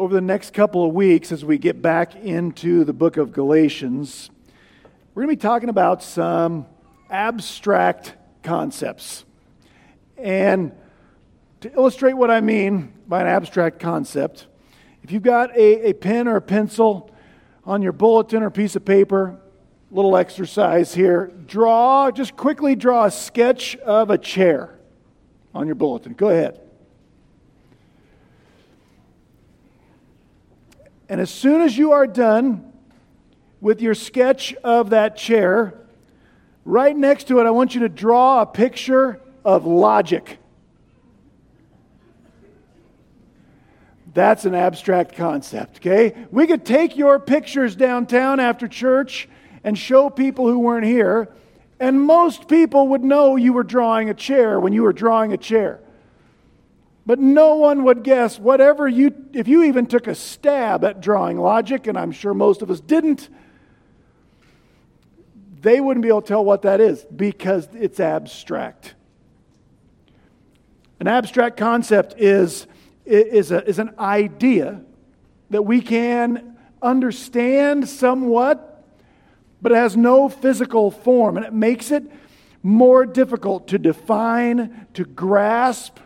over the next couple of weeks, as we get back into the book of Galatians, we're going to be talking about some abstract concepts. And to illustrate what I mean by an abstract concept, if you've got a, a pen or a pencil on your bulletin or piece of paper, little exercise here, draw, just quickly draw a sketch of a chair on your bulletin. Go ahead. And as soon as you are done with your sketch of that chair, right next to it, I want you to draw a picture of logic. That's an abstract concept, okay? We could take your pictures downtown after church and show people who weren't here, and most people would know you were drawing a chair when you were drawing a chair. But no one would guess whatever you, if you even took a stab at drawing logic, and I'm sure most of us didn't, they wouldn't be able to tell what that is because it's abstract. An abstract concept is, is, a, is an idea that we can understand somewhat, but it has no physical form, and it makes it more difficult to define, to grasp,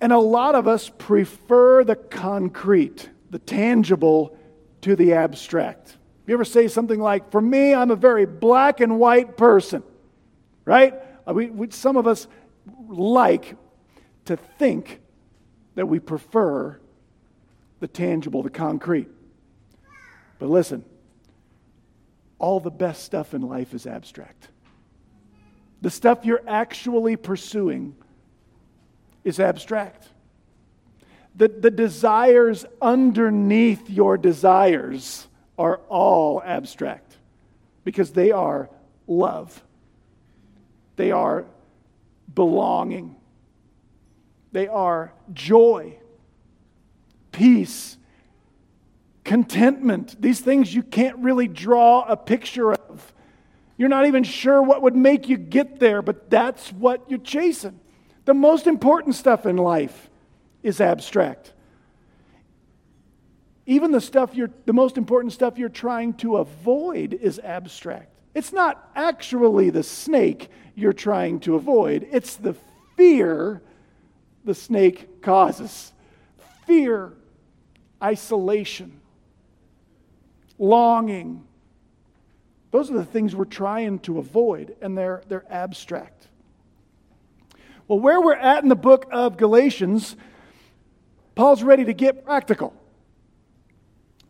And a lot of us prefer the concrete, the tangible, to the abstract. You ever say something like, For me, I'm a very black and white person, right? Uh, we, we, some of us like to think that we prefer the tangible, the concrete. But listen, all the best stuff in life is abstract. The stuff you're actually pursuing is abstract. The, the desires underneath your desires are all abstract because they are love, they are belonging, they are joy, peace, contentment. These things you can't really draw a picture of. You're not even sure what would make you get there, but that's what you're chasing. The most important stuff in life is abstract. Even the stuff you're, the most important stuff you're trying to avoid is abstract. It's not actually the snake you're trying to avoid, it's the fear the snake causes. Fear, isolation, longing. Those are the things we're trying to avoid, and they're, they're abstract. Well, where we're at in the book of Galatians, Paul's ready to get practical.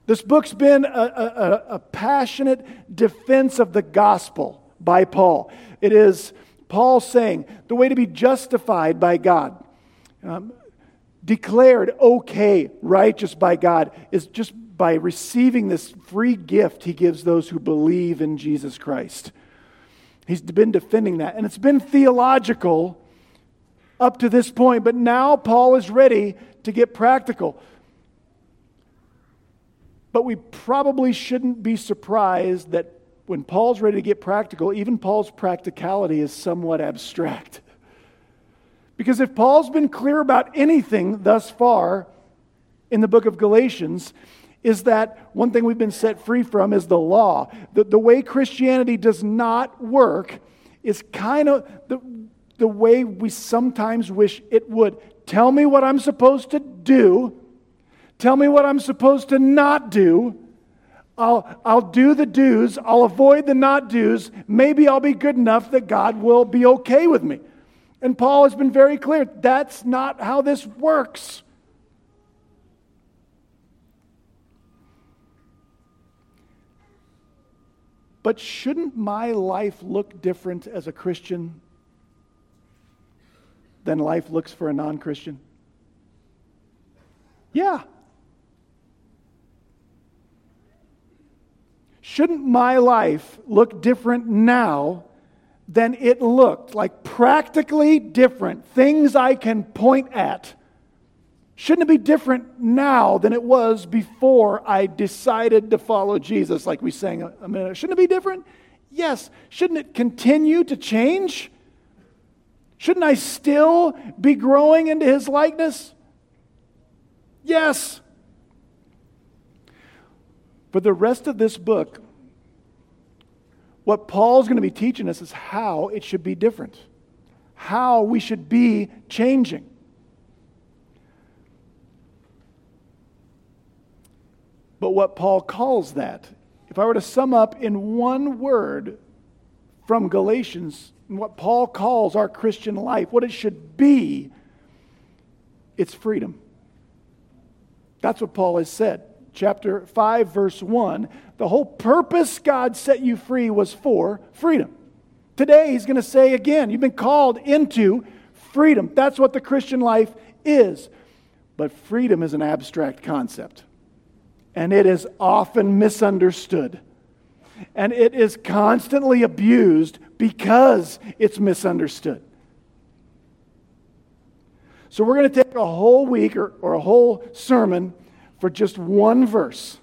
This book's been a, a, a, passionate defense of the gospel by Paul. It is Paul saying the way to be justified by God, um, declared okay, righteous by God, is just by receiving this free gift he gives those who believe in Jesus Christ. He's been defending that. And it's been theological up to this point, but now Paul is ready to get practical. But we probably shouldn't be surprised that when Paul's ready to get practical, even Paul's practicality is somewhat abstract. Because if Paul's been clear about anything thus far in the book of Galatians, is that one thing we've been set free from is the law. The, the way Christianity does not work is kind of the, the way we sometimes wish it would. Tell me what I'm supposed to do. Tell me what I'm supposed to not do. I'll, I'll do the do's. I'll avoid the not do's. Maybe I'll be good enough that God will be okay with me. And Paul has been very clear that's not how this works. But shouldn't my life look different as a Christian than life looks for a non Christian? Yeah. Shouldn't my life look different now than it looked? Like practically different, things I can point at. Shouldn't it be different now than it was before I decided to follow Jesus, like we sang a minute? Shouldn't it be different? Yes. Shouldn't it continue to change? Shouldn't I still be growing into his likeness? Yes. But the rest of this book, what Paul's going to be teaching us is how it should be different, how we should be changing. But what Paul calls that, if I were to sum up in one word from Galatians, what Paul calls our Christian life, what it should be, it's freedom. That's what Paul has said. Chapter 5, verse 1 the whole purpose God set you free was for freedom. Today, he's going to say again, you've been called into freedom. That's what the Christian life is. But freedom is an abstract concept, and it is often misunderstood. And it is constantly abused because it's misunderstood. So, we're going to take a whole week or, or a whole sermon for just one verse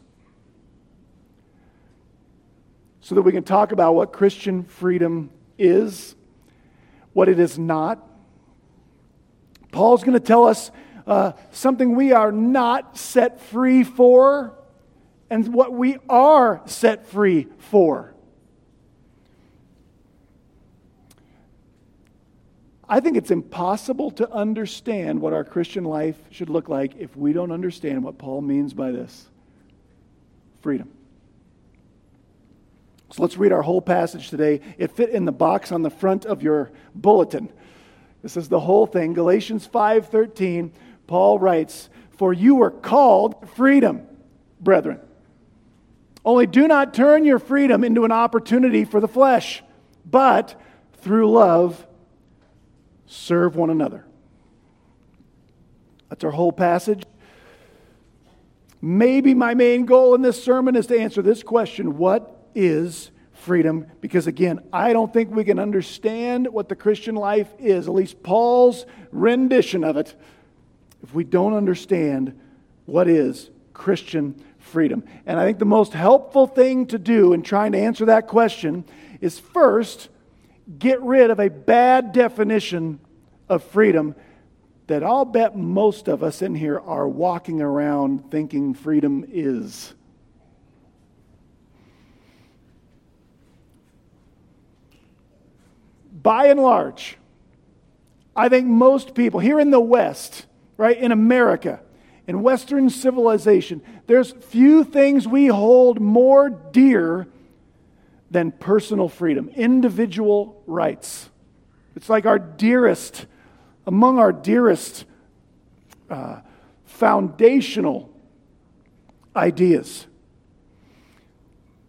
so that we can talk about what Christian freedom is, what it is not. Paul's going to tell us uh, something we are not set free for and what we are set free for. I think it's impossible to understand what our Christian life should look like if we don't understand what Paul means by this freedom. So let's read our whole passage today. It fit in the box on the front of your bulletin. This is the whole thing. Galatians 5:13, Paul writes, "For you were called freedom, brethren. Only do not turn your freedom into an opportunity for the flesh, but through love serve one another." That's our whole passage. Maybe my main goal in this sermon is to answer this question What is freedom because, again, I don't think we can understand what the Christian life is, at least Paul's rendition of it, if we don't understand what is Christian freedom. And I think the most helpful thing to do in trying to answer that question is first get rid of a bad definition of freedom that I'll bet most of us in here are walking around thinking freedom is. by and large, I think most people here in the West, right, in America, in Western civilization, there's few things we hold more dear than personal freedom, individual rights. It's like our dearest, among our dearest uh, foundational ideas.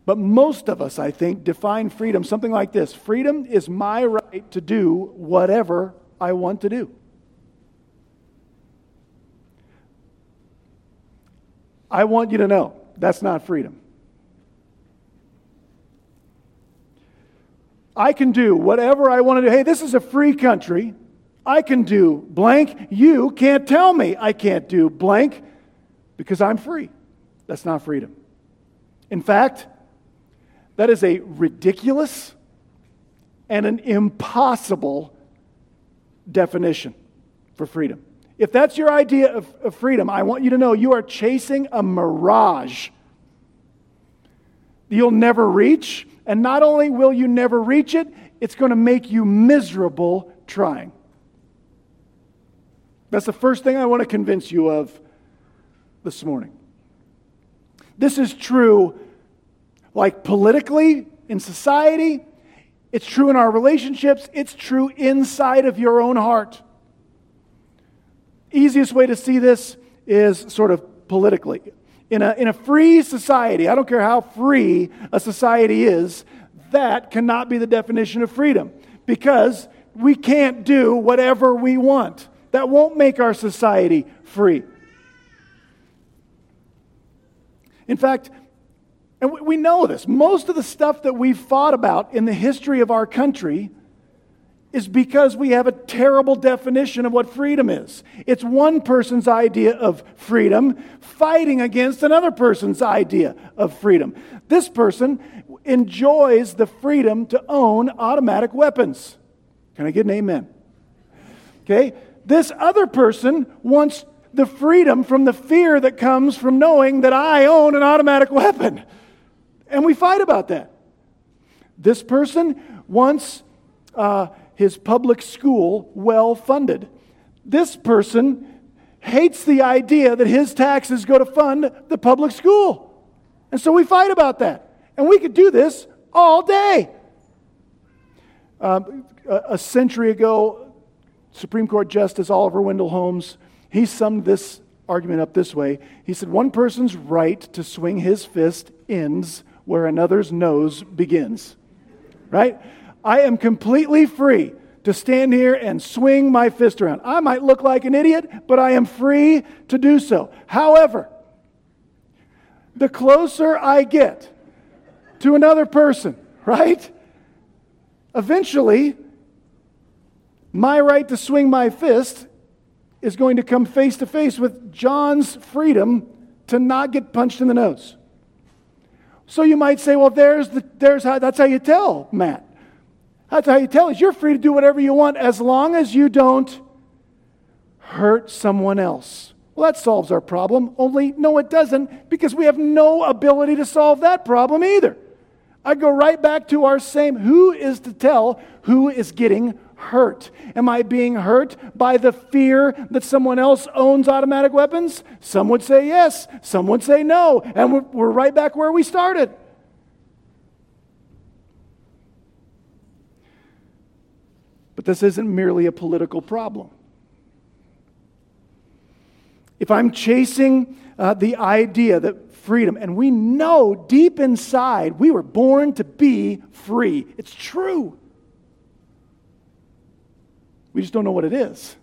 But most of us, I think, define freedom something like this freedom is my right to do whatever I want to do. I want you to know that's not freedom. I can do whatever I want to do. Hey, this is a free country. I can do blank. You can't tell me I can't do blank because I'm free. That's not freedom. In fact, that is a ridiculous and an impossible definition for freedom. If that's your idea of, of, freedom, I want you to know you are chasing a mirage you'll never reach. And not only will you never reach it, it's going to make you miserable trying. That's the first thing I want to convince you of this morning. This is true like politically, in society, it's true in our relationships, it's true inside of your own heart. Easiest way to see this is sort of politically. In a, in a free society, I don't care how free a society is, that cannot be the definition of freedom because we can't do whatever we want. That won't make our society free. In fact, and we know this. Most of the stuff that we've fought about in the history of our country is because we have a terrible definition of what freedom is. It's one person's idea of freedom fighting against another person's idea of freedom. This person enjoys the freedom to own automatic weapons. Can I get an amen? Okay? This other person wants the freedom from the fear that comes from knowing that I own an automatic weapon. And we fight about that. This person wants uh, his public school well funded. This person hates the idea that his taxes go to fund the public school. And so we fight about that. And we could do this all day. Um, a century ago, Supreme Court Justice Oliver Wendell Holmes, he summed this argument up this way. He said, One person's right to swing his fist ends where another's nose begins. Right? I am completely free to stand here and swing my fist around. I might look like an idiot, but I am free to do so. However, the closer I get to another person, right? Eventually, my right to swing my fist is going to come face to face with John's freedom to not get punched in the nose. So you might say, well, there's the, there's how, that's how you tell, Matt. That's how you tell is you're free to do whatever you want as long as you don't hurt someone else. Well, that solves our problem. Only, no, it doesn't, because we have no ability to solve that problem either. I go right back to our same who is to tell who is getting hurt? Am I being hurt by the fear that someone else owns automatic weapons? Some would say yes, some would say no, and we're, we're right back where we started. But this isn't merely a political problem. If I'm chasing uh, the idea that freedom, and we know deep inside we were born to be free, it's true. We just don't know what it is.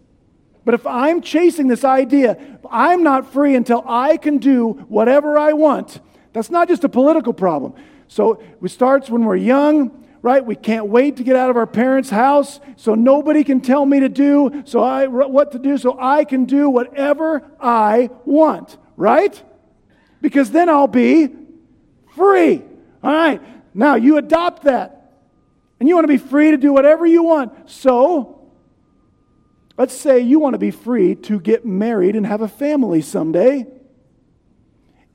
But if I'm chasing this idea, I'm not free until I can do whatever I want, that's not just a political problem. So it starts when we're young, right? We can't wait to get out of our parents' house, so nobody can tell me to do, so I what to do, so I can do whatever I want, right? Because then I'll be free. All right. Now you adopt that. And you want to be free to do whatever you want. So, Let's say you want to be free to get married and have a family someday.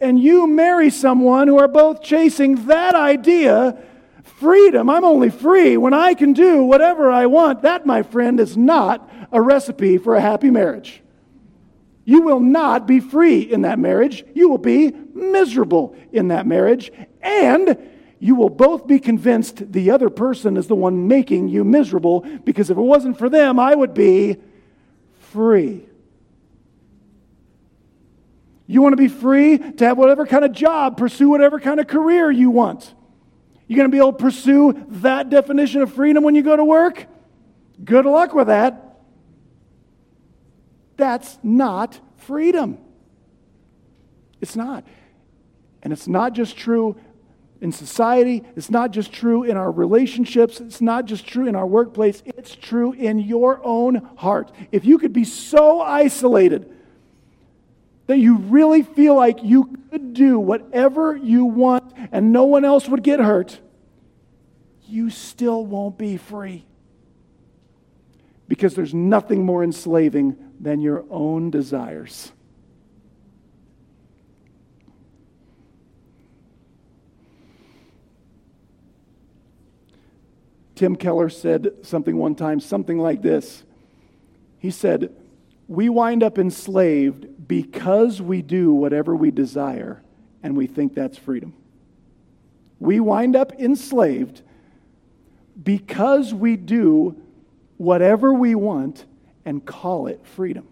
And you marry someone who are both chasing that idea freedom. I'm only free when I can do whatever I want. That, my friend, is not a recipe for a happy marriage. You will not be free in that marriage. You will be miserable in that marriage. And you will both be convinced the other person is the one making you miserable because if it wasn't for them, I would be free. You want to be free to have whatever kind of job, pursue whatever kind of career you want. You're going to be able to pursue that definition of freedom when you go to work? Good luck with that. That's not freedom. It's not. And it's not just true in society. It's not just true in our relationships. It's not just true in our workplace. It's true in your own heart. If you could be so isolated that you really feel like you could do whatever you want and no one else would get hurt, you still won't be free. Because there's nothing more enslaving than your own desires. Tim Keller said something one time, something like this. He said, We wind up enslaved because we do whatever we desire and we think that's freedom. We wind up enslaved because we do whatever we want and call it freedom.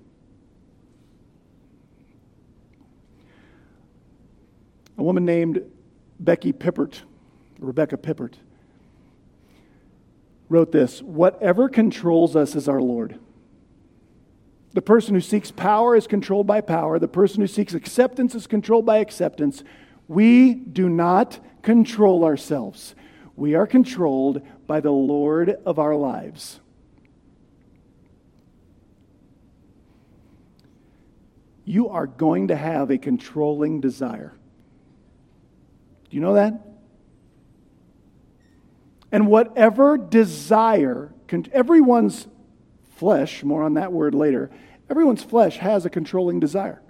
A woman named Becky Pippert, Rebecca Pippert, wrote this Whatever controls us is our Lord. The person who seeks power is controlled by power. The person who seeks acceptance is controlled by acceptance. We do not control ourselves. We are controlled by the Lord of our lives. You are going to have a controlling desire. Do you know that? And whatever desire, everyone's flesh, more on that word later, Everyone's flesh has a controlling desire.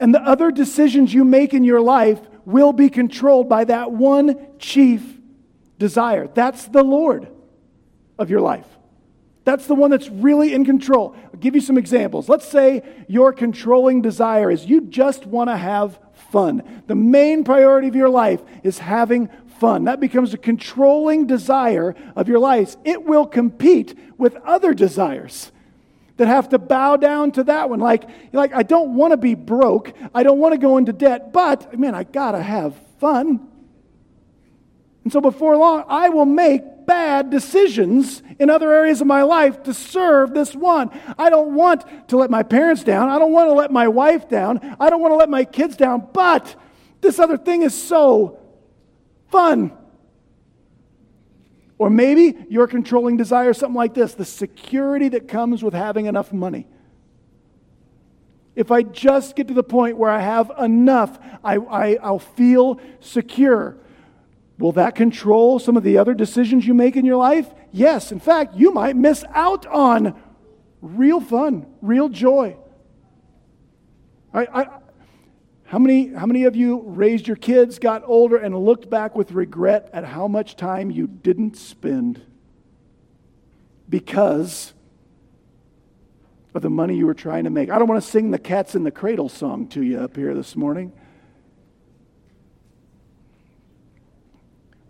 And the other decisions you make in your life will be controlled by that one chief desire. That's the Lord of your life. That's the one that's really in control. I'll give you some examples. Let's say your controlling desire is you just want to have fun. The main priority of your life is having fun. That becomes a controlling desire of your life. It will compete with other desires that have to bow down to that one. Like, like I don't want to be broke. I don't want to go into debt, but man, I got to have fun. And so before long, I will make bad decisions in other areas of my life to serve this one. I don't want to let my parents down. I don't want to let my wife down. I don't want to let my kids down, but this other thing is so fun. Or maybe your controlling desire something like this the security that comes with having enough money. If I just get to the point where I have enough, I, I, will feel secure. Will that control some of the other decisions you make in your life? Yes. In fact, you might miss out on real fun, real joy. I, I, how many, how many of you raised your kids, got older, and looked back with regret at how much time you didn't spend because of the money you were trying to make? I don't want to sing the Cats in the Cradle song to you up here this morning.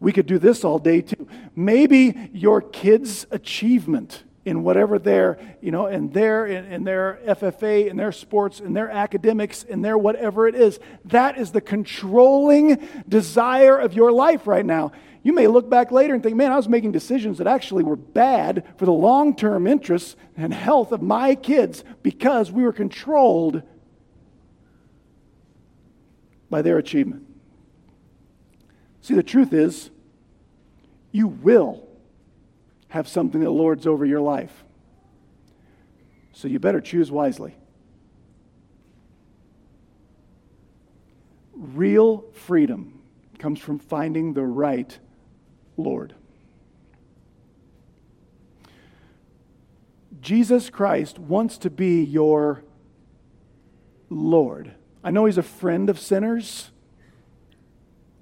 We could do this all day too. Maybe your kid's achievement in whatever their, you know, in their, in, in their FFA, in their sports, in their academics, in their whatever it is. That is the controlling desire of your life right now. You may look back later and think, man, I was making decisions that actually were bad for the long term interests and health of my kids because we were controlled by their achievement. See, the truth is, you will have something that lords over your life. So you better choose wisely. Real freedom comes from finding the right Lord. Jesus Christ wants to be your Lord. I know he's a friend of sinners,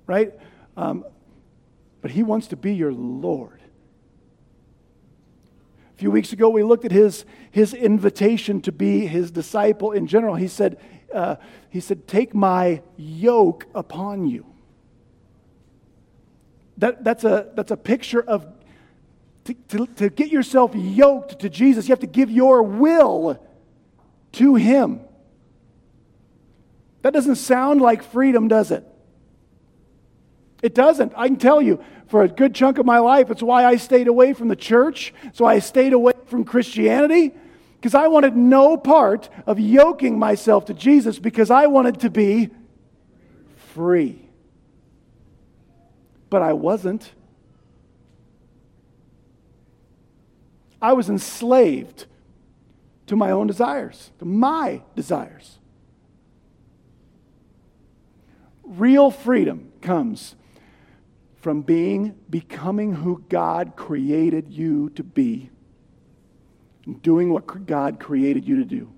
right? Um, but he wants to be your Lord. A few weeks ago, we looked at his, his invitation to be his disciple in general. He said, uh, he said, Take my yoke upon you. That, that's, a, that's a picture of to, to, to get yourself yoked to Jesus, you have to give your will to him. That doesn't sound like freedom, does it? It doesn't. I can tell you, for a good chunk of my life, it's why I stayed away from the church. So I stayed away from Christianity because I wanted no part of yoking myself to Jesus because I wanted to be free. But I wasn't. I was enslaved to my own desires, to my desires. Real freedom comes from being, becoming who God created you to be, doing what God created you to do.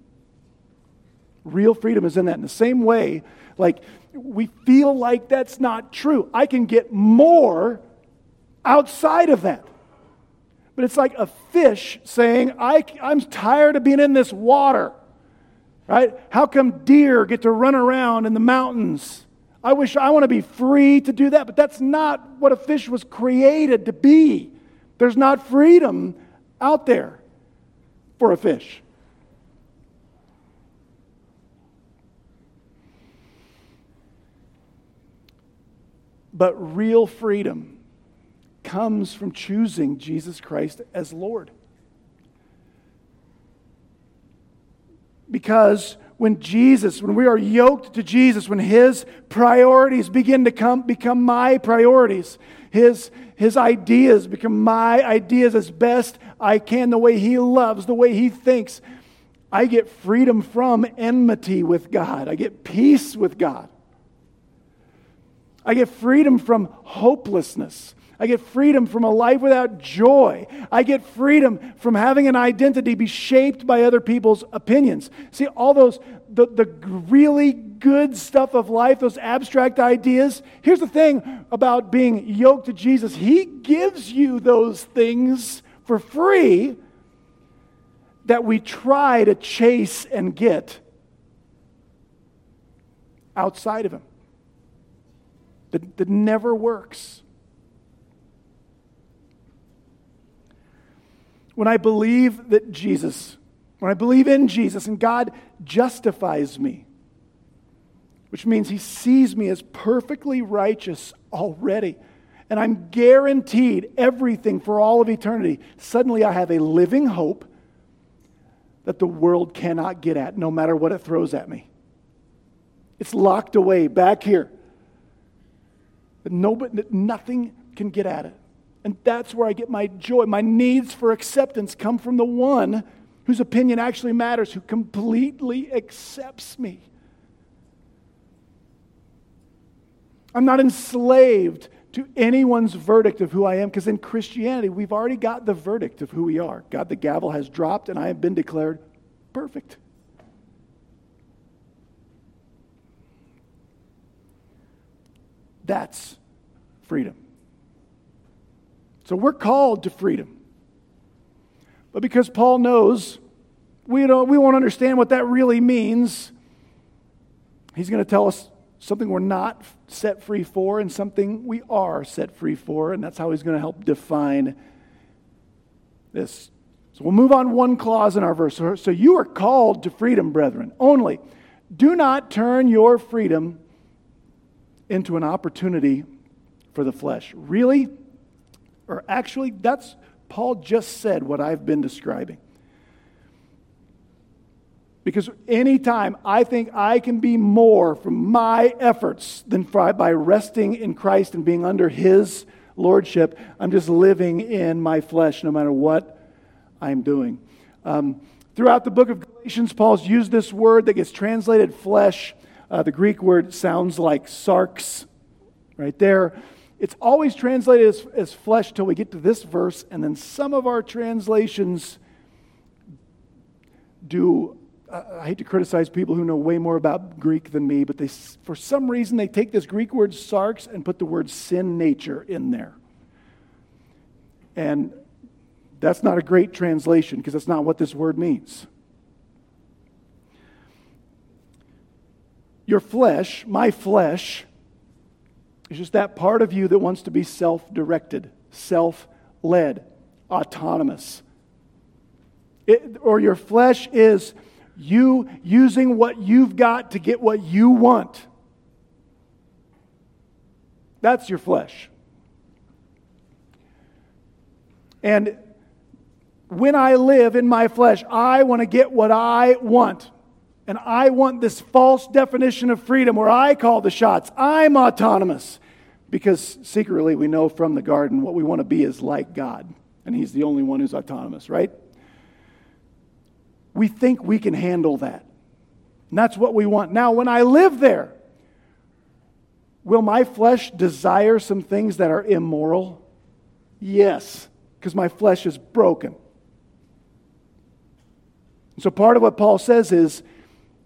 Real freedom is in that. In the same way, like we feel like that's not true. I can get more outside of that. But it's like a fish saying, I, I'm tired of being in this water. Right? How come deer get to run around in the mountains? I wish I want to be free to do that, but that's not what a fish was created to be. There's not freedom out there for a fish. But real freedom comes from choosing Jesus Christ as Lord. Because when Jesus, when we are yoked to Jesus, when his priorities begin to come, become my priorities, his, his ideas become my ideas as best I can, the way he loves, the way he thinks, I get freedom from enmity with God. I get peace with God. I get freedom from hopelessness. I get freedom from a life without joy. I get freedom from having an identity be shaped by other people's opinions. See, all those, the, the really good stuff of life, those abstract ideas. Here's the thing about being yoked to Jesus He gives you those things for free that we try to chase and get outside of Him. That, that never works. When I believe that Jesus, when I believe in Jesus and God justifies me, which means he sees me as perfectly righteous already, and I'm guaranteed everything for all of eternity, suddenly I have a living hope that the world cannot get at, no matter what it throws at me. It's locked away back here. Nobody, nothing can get at it. And that's where I get my joy. My needs for acceptance come from the one whose opinion actually matters, who completely accepts me. I'm not enslaved to anyone's verdict of who I am because in Christianity, we've already got the verdict of who we are. God, the gavel has dropped, and I have been declared perfect. That's freedom. So we're called to freedom. But because Paul knows we, don't, we won't understand what that really means, he's going to tell us something we're not set free for and something we are set free for, and that's how he's going to help define this. So we'll move on one clause in our verse. So you are called to freedom, brethren. Only do not turn your freedom into an opportunity for the flesh. Really? Or actually, that's Paul just said what I've been describing. Because anytime I think I can be more from my efforts than by resting in Christ and being under His lordship, I'm just living in my flesh no matter what I'm doing. Um, throughout the book of Galatians, Paul's used this word that gets translated flesh. Uh, the Greek word sounds like sarx right there. It's always translated as, as flesh till we get to this verse, and then some of our translations do. Uh, I hate to criticize people who know way more about Greek than me, but they, for some reason, they take this Greek word sarx and put the word sin nature in there. And that's not a great translation because that's not what this word means. Your flesh, my flesh, it's just that part of you that wants to be self directed, self led, autonomous. It, or your flesh is you using what you've got to get what you want. That's your flesh. And when I live in my flesh, I want to get what I want. And I want this false definition of freedom where I call the shots. I'm autonomous. Because secretly, we know from the garden what we want to be is like God. And He's the only one who's autonomous, right? We think we can handle that. And that's what we want. Now, when I live there, will my flesh desire some things that are immoral? Yes, because my flesh is broken. So, part of what Paul says is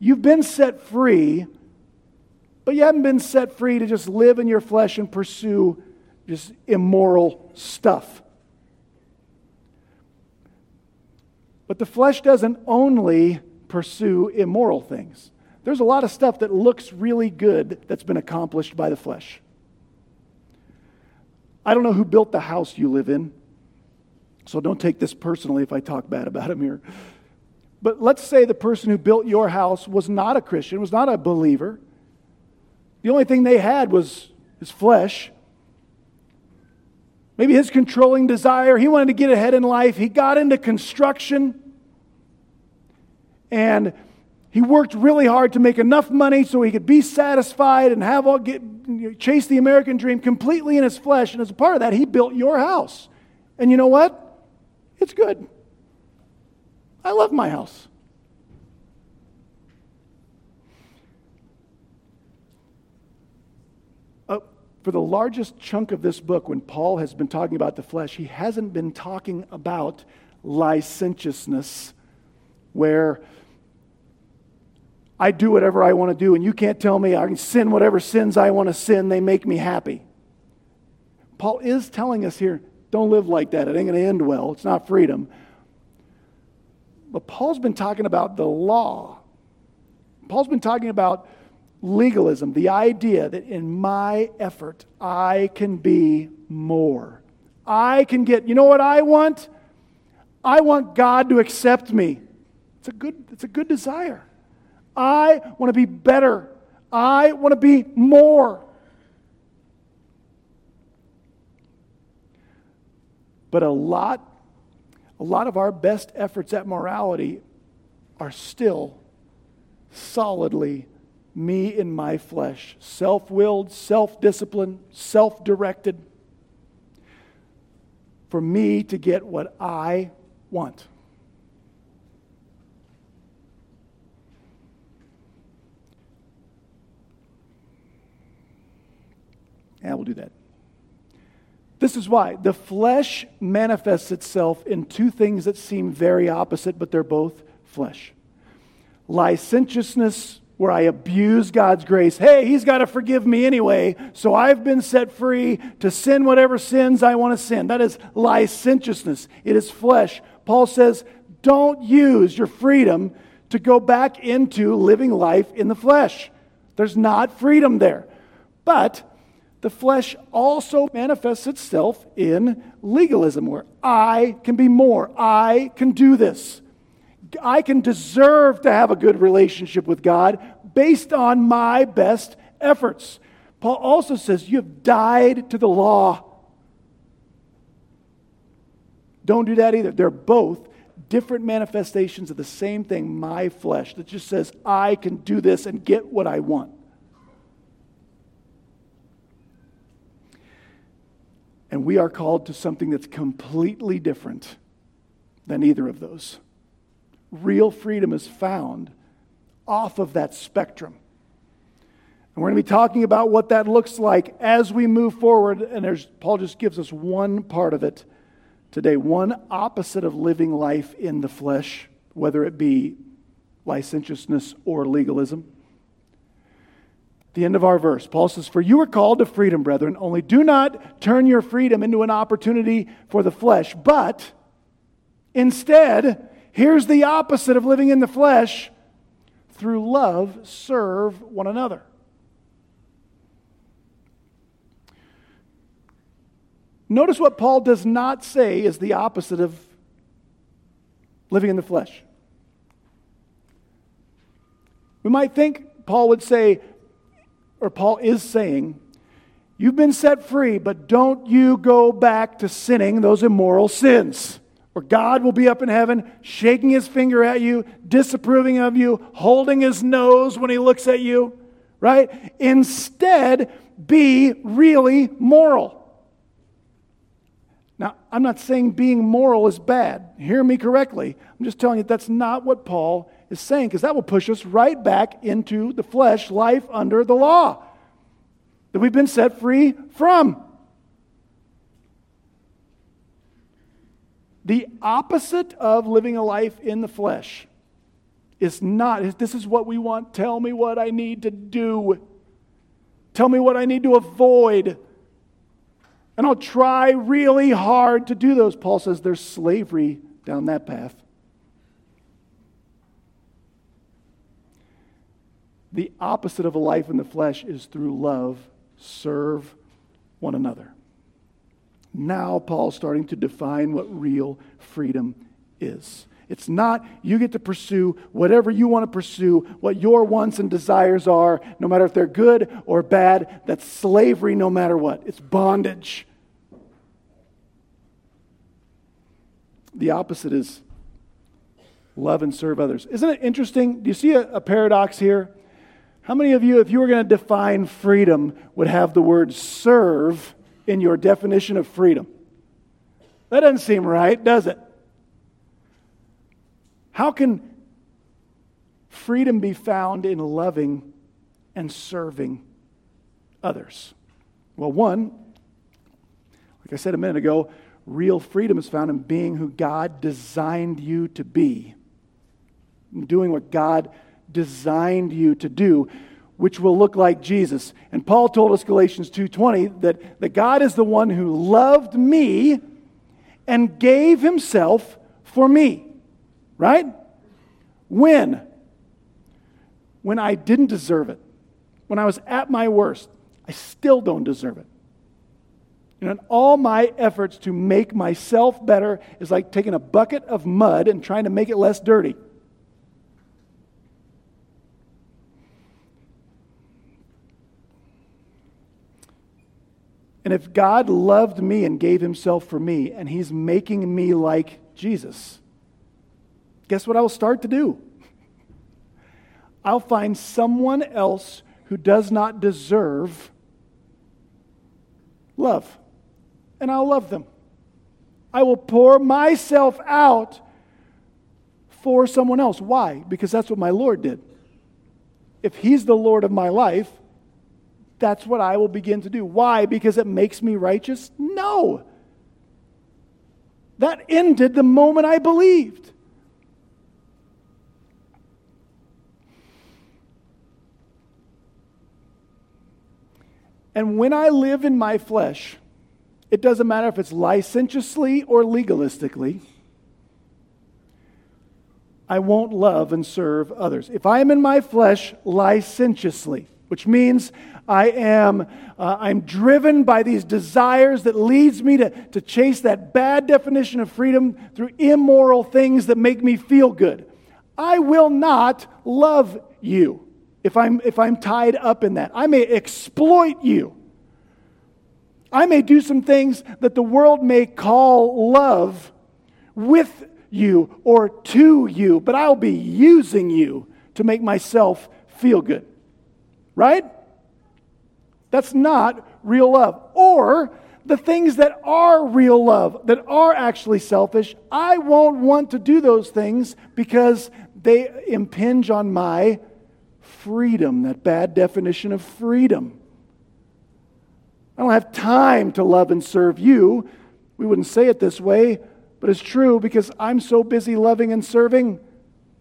You've been set free, but you haven't been set free to just live in your flesh and pursue just immoral stuff. But the flesh doesn't only pursue immoral things. There's a lot of stuff that looks really good that's been accomplished by the flesh. I don't know who built the house you live in, so don't take this personally if I talk bad about him here. But let's say the person who built your house was not a Christian, was not a believer. The only thing they had was his flesh. Maybe his controlling desire. He wanted to get ahead in life. He got into construction and he worked really hard to make enough money so he could be satisfied and have all get chase the American dream completely in his flesh. And as a part of that, he built your house. And you know what? It's good. I love my house. Uh, for the largest chunk of this book, when Paul has been talking about the flesh, he hasn't been talking about licentiousness, where I do whatever I want to do, and you can't tell me I can sin whatever sins I want to sin, they make me happy. Paul is telling us here don't live like that. It ain't going to end well. It's not freedom. But Paul's been talking about the law. Paul's been talking about legalism, the idea that in my effort, I can be more. I can get, you know what I want? I want God to accept me. It's a good, it's a good desire. I want to be better. I want to be more. But a lot, a lot of our best efforts at morality are still solidly me in my flesh, self willed, self disciplined, self directed, for me to get what I want. Yeah, we'll do that. This is why the flesh manifests itself in two things that seem very opposite, but they're both flesh licentiousness where I abuse God's grace. Hey, He's got to forgive me anyway, so I've been set free to sin whatever sins I want to sin. That is licentiousness, it is flesh. Paul says, don't use your freedom to go back into living life in the flesh. There's not freedom there. But the flesh also manifests itself in legalism, where I can be more, I can do this. I can deserve to have a good relationship with God based on my best efforts. Paul also says, You have died to the law. Don't do that either. They're both different manifestations of the same thing, my flesh, that just says, I can do this and get what I want. And we are called to something that's completely different than either of those real freedom is found off of that spectrum. And we're going to be talking about what that looks like as we move forward. And there's, Paul just gives us one part of it today, one opposite of living life in the flesh, whether it be licentiousness or legalism. The end of our verse, Paul says, For you are called to freedom, brethren, only do not turn your freedom into an opportunity for the flesh, but instead, Here's the opposite of living in the flesh through love, serve one another. Notice what Paul does not say is the opposite of living in the flesh. We might think Paul would say, or Paul is saying, You've been set free, but don't you go back to sinning those immoral sins Or God will be up in heaven, shaking his finger at you, disapproving of you, holding his nose when he looks at you, right? Instead, be really moral. Now, I'm not saying being moral is bad. Hear me correctly. I'm just telling you that's not what Paul is saying, because that will push us right back into the flesh, life under the law that we've been set free from. The opposite of living a life in the flesh is not, this is what we want. Tell me what I need to do. Tell me what I need to avoid. And I'll try really hard to do those. Paul says there's slavery down that path. The opposite of a life in the flesh is through love, serve one another. Now, Paul's starting to define what real freedom is. It's not you get to pursue whatever you want to pursue, what your wants and desires are, no matter if they're good or bad. That's slavery no matter what, it's bondage. The opposite is love and serve others. Isn't it interesting? Do you see a, a paradox here? How many of you, if you were going to define freedom, would have the word serve in your definition of freedom. That doesn't seem right, does it? How can freedom be found in loving and serving others? Well, one, like I said a minute ago, real freedom is found in being who God designed you to be, doing what God designed you to do, which will look like Jesus. And Paul told us Galatians 2:20 that, that God is the one who loved me and gave himself for me. Right? When? When I didn't deserve it. When I was at my worst. I still don't deserve it. And all my efforts to make myself better is like taking a bucket of mud and trying to make it less dirty. And if God loved me and gave himself for me, and he's making me like Jesus, guess what I will start to do? I'll find someone else who does not deserve love and I'll love them. I will pour myself out for someone else. Why? Because that's what my Lord did. If He's the Lord of my life, that's what I will begin to do. Why? Because it makes me righteous? No. That ended the moment I believed. And when I live in my flesh, it doesn't matter if it's licentiously or legalistically. I won't love and serve others. If I am in my flesh licentiously, which means I am uh, I'm driven by these desires that leads me to, to chase that bad definition of freedom through immoral things that make me feel good. I will not love you if I'm if I'm tied up in that. I may exploit you. I may do some things that the world may call love with you or to you, but I'll be using you to make myself feel good. Right? That's not real love. Or the things that are real love, that are actually selfish, I won't want to do those things because they impinge on my freedom, that bad definition of freedom. I don't have time to love and serve you. We wouldn't say it this way, but it's true because I'm so busy loving and serving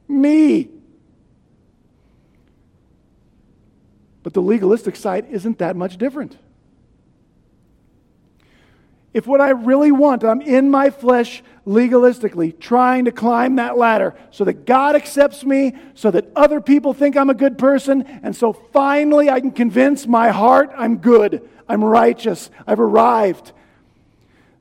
me. But the legalistic side isn't that much different. If what I really want, I'm in my flesh legalistically, trying to climb that ladder so that God accepts me, so that other people think I'm a good person, and so finally I can convince my heart I'm good. I'm righteous. I've arrived.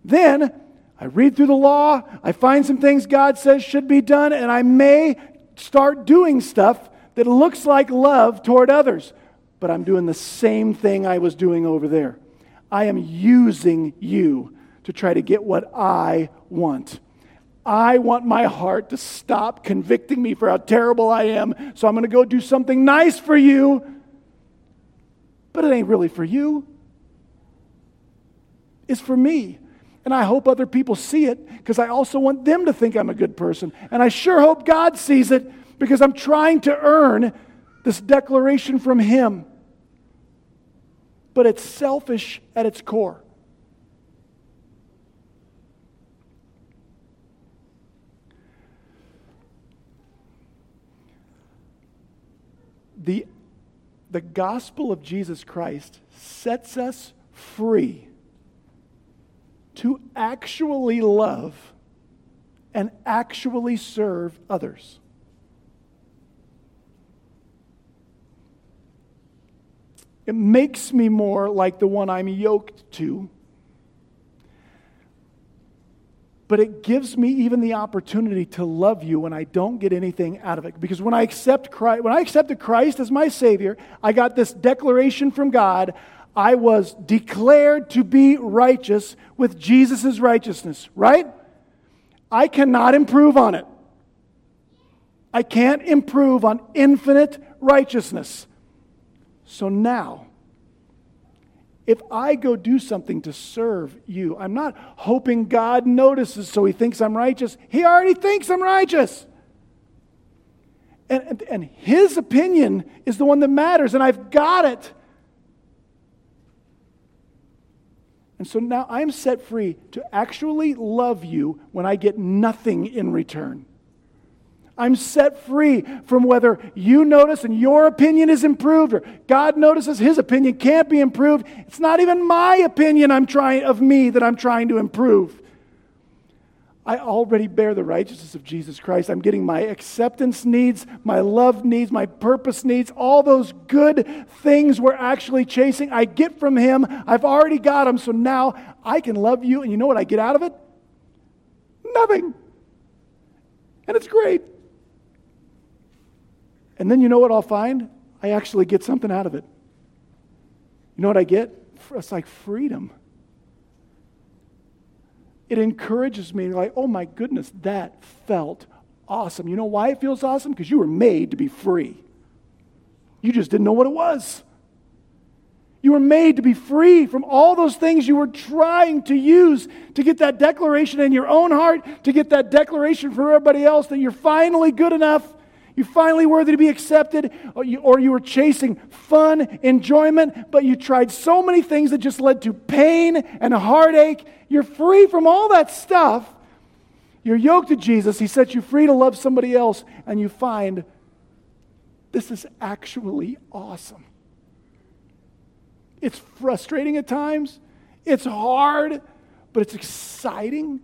Then I read through the law, I find some things God says should be done, and I may start doing stuff that looks like love toward others, but I'm doing the same thing I was doing over there. I am using you to try to get what I want. I want my heart to stop convicting me for how terrible I am, so I'm going to go do something nice for you, but it ain't really for you It's for me. And I hope other people see it because I also want them to think I'm a good person. And I sure hope God sees it because I'm trying to earn this declaration from Him. But it's selfish at its core. The, the gospel of Jesus Christ sets us free to actually love and actually serve others. It makes me more like the one I'm yoked to. But it gives me even the opportunity to love you when I don't get anything out of it. Because when I accept Christ, when I accepted Christ as my Savior, I got this declaration from God I was declared to be righteous with Jesus' righteousness, right? I cannot improve on it. I can't improve on infinite righteousness. So now, if I go do something to serve you, I'm not hoping God notices so he thinks I'm righteous. He already thinks I'm righteous. And, and, and his opinion is the one that matters, and I've got it. And so now I'm set free to actually love you when I get nothing in return. I'm set free from whether you notice and your opinion is improved or God notices his opinion can't be improved. It's not even my opinion I'm trying of me that I'm trying to improve. I already bear the righteousness of Jesus Christ. I'm getting my acceptance needs, my love needs, my purpose needs, all those good things we're actually chasing. I get from Him. I've already got them. So now I can love you. And you know what I get out of it? Nothing. And it's great. And then you know what I'll find? I actually get something out of it. You know what I get? It's like freedom it encourages me, like, oh my goodness, that felt awesome. You know why it feels awesome? Because you were made to be free. You just didn't know what it was. You were made to be free from all those things you were trying to use to get that declaration in your own heart, to get that declaration for everybody else that you're finally good enough, you're finally worthy to be accepted, or you, or you were chasing fun, enjoyment, but you tried so many things that just led to pain and heartache you're free from all that stuff. You're yoked to Jesus. He sets you free to love somebody else, and you find this is actually awesome. It's frustrating at times, it's hard, but it's exciting.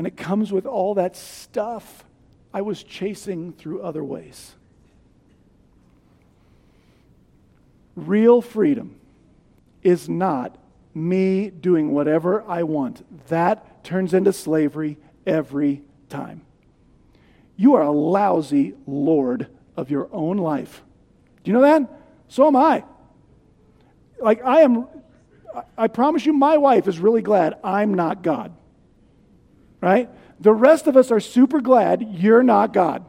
And it comes with all that stuff I was chasing through other ways. Real freedom is not me doing whatever I want. That turns into slavery every time. You are a lousy Lord of your own life. Do you know that? So am I. Like, I am, I promise you, my wife is really glad I'm not God. Right? The rest of us are super glad you're not God.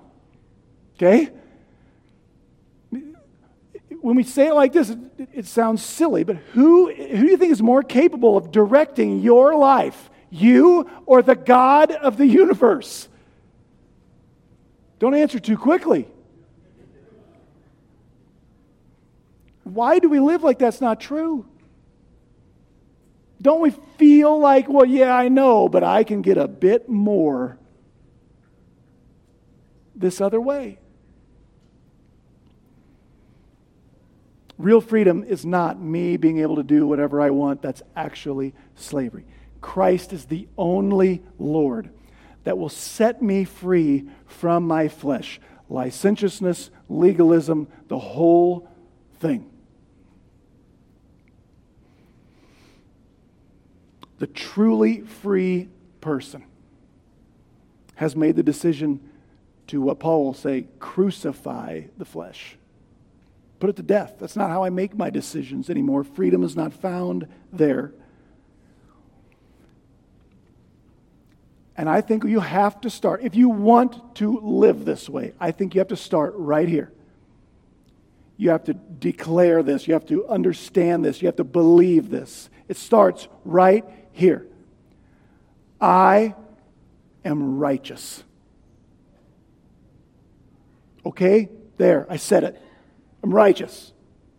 Okay? when we say it like this, it, it sounds silly, but who, who do you think is more capable of directing your life? You or the God of the universe? Don't answer too quickly. Why do we live like that's not true? Don't we feel like, well, yeah, I know, but I can get a bit more this other way? Real freedom is not me being able to do whatever I want. That's actually slavery. Christ is the only Lord that will set me free from my flesh. Licentiousness, legalism, the whole thing. The truly free person has made the decision to what Paul will say crucify the flesh. Put it to death. That's not how I make my decisions anymore. Freedom is not found there. And I think you have to start, if you want to live this way, I think you have to start right here. You have to declare this. You have to understand this. You have to believe this. It starts right here. I am righteous. Okay? There, I said it. I'm righteous.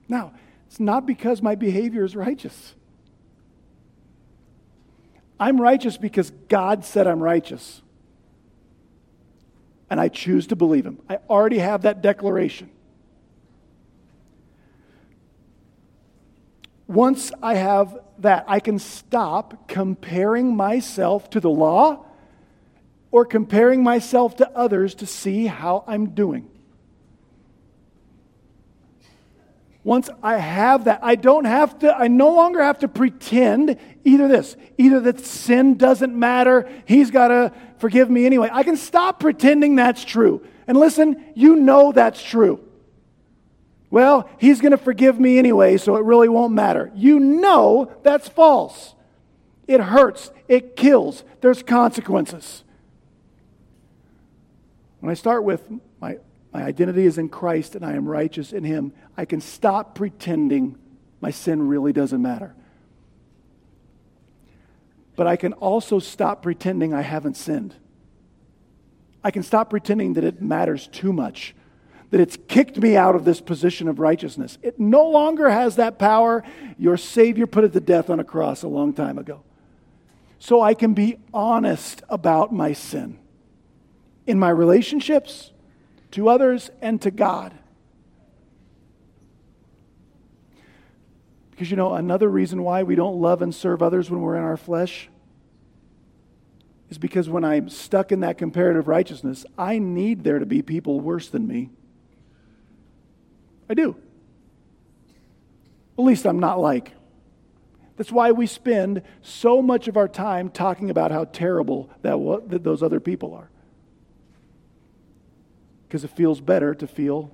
Now, it's not because my behavior is righteous. I'm righteous because God said I'm righteous. And I choose to believe Him. I already have that declaration. Once I have that, I can stop comparing myself to the law or comparing myself to others to see how I'm doing. Once I have that, I don't have to, I no longer have to pretend either this, either that sin doesn't matter, he's got to forgive me anyway. I can stop pretending that's true. And listen, you know that's true. Well, he's going to forgive me anyway, so it really won't matter. You know that's false. It hurts, it kills, there's consequences. When I start with my my identity is in Christ and I am righteous in Him. I can stop pretending my sin really doesn't matter. But I can also stop pretending I haven't sinned. I can stop pretending that it matters too much, that it's kicked me out of this position of righteousness. It no longer has that power. Your Savior put it to death on a cross a long time ago. So I can be honest about my sin in my relationships, to others, and to God. Because you know, another reason why we don't love and serve others when we're in our flesh is because when I'm stuck in that comparative righteousness, I need there to be people worse than me. I do. At least I'm not like. That's why we spend so much of our time talking about how terrible that, that those other people are. Because it feels better to feel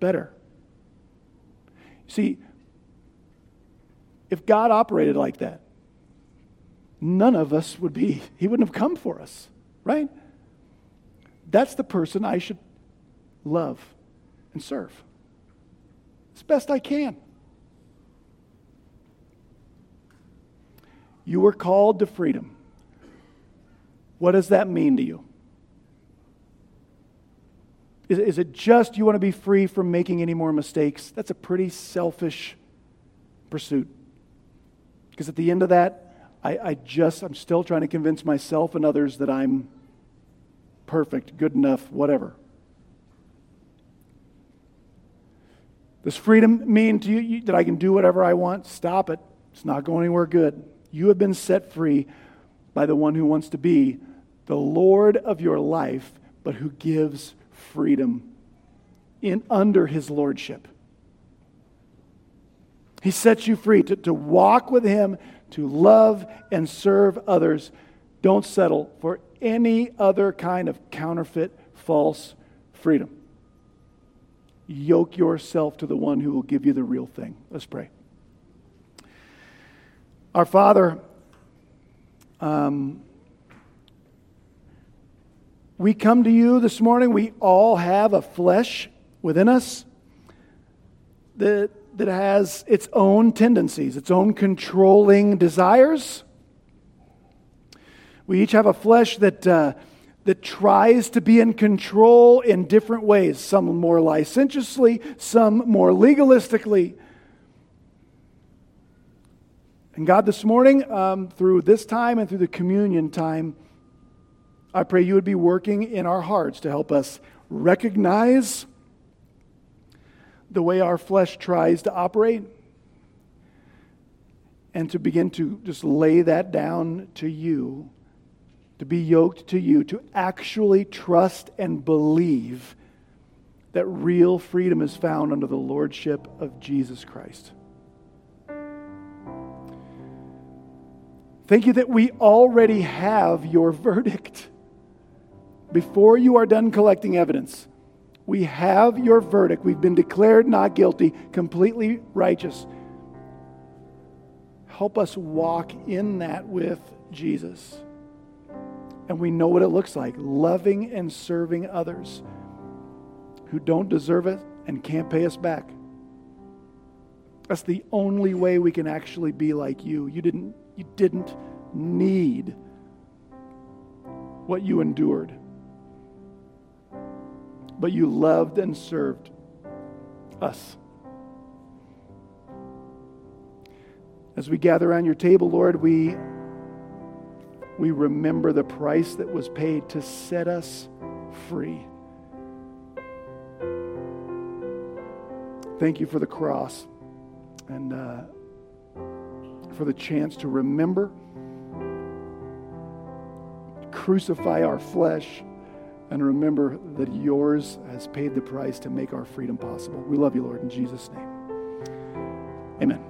better. See, if God operated like that, none of us would be, he wouldn't have come for us, right? That's the person I should love and serve as best I can. You were called to freedom. What does that mean to you? Is, is it just you want to be free from making any more mistakes? That's a pretty selfish pursuit. Because at the end of that, I, I just, I'm still trying to convince myself and others that I'm perfect, good enough, whatever. Does freedom mean to you that I can do whatever I want? Stop it. It's not going anywhere good. You have been set free by the one who wants to be the Lord of your life, but who gives freedom in under his lordship. He sets you free to, to walk with him, to love and serve others. Don't settle for any other kind of counterfeit, false freedom. Yoke yourself to the one who will give you the real thing. Let's pray. Our Father, um, we come to you this morning. We all have a flesh within us that that has its own tendencies, its own controlling desires. We each have a flesh that, uh, that tries to be in control in different ways, some more licentiously, some more legalistically. And God, this morning, um, through this time and through the communion time, I pray you would be working in our hearts to help us recognize the way our flesh tries to operate and to begin to just lay that down to you, to be yoked to you, to actually trust and believe that real freedom is found under the lordship of Jesus Christ. Thank you that we already have your verdict. Before you are done collecting evidence, we have your verdict. We've been declared not guilty, completely righteous. Help us walk in that with Jesus. And we know what it looks like loving and serving others who don't deserve it and can't pay us back. That's the only way we can actually be like you. You didn't, you didn't need what you endured but you loved and served us. As we gather around your table, Lord, we, we remember the price that was paid to set us free. Thank you for the cross and uh, for the chance to remember, crucify our flesh and remember that yours has paid the price to make our freedom possible. We love you, Lord, in Jesus' name. Amen.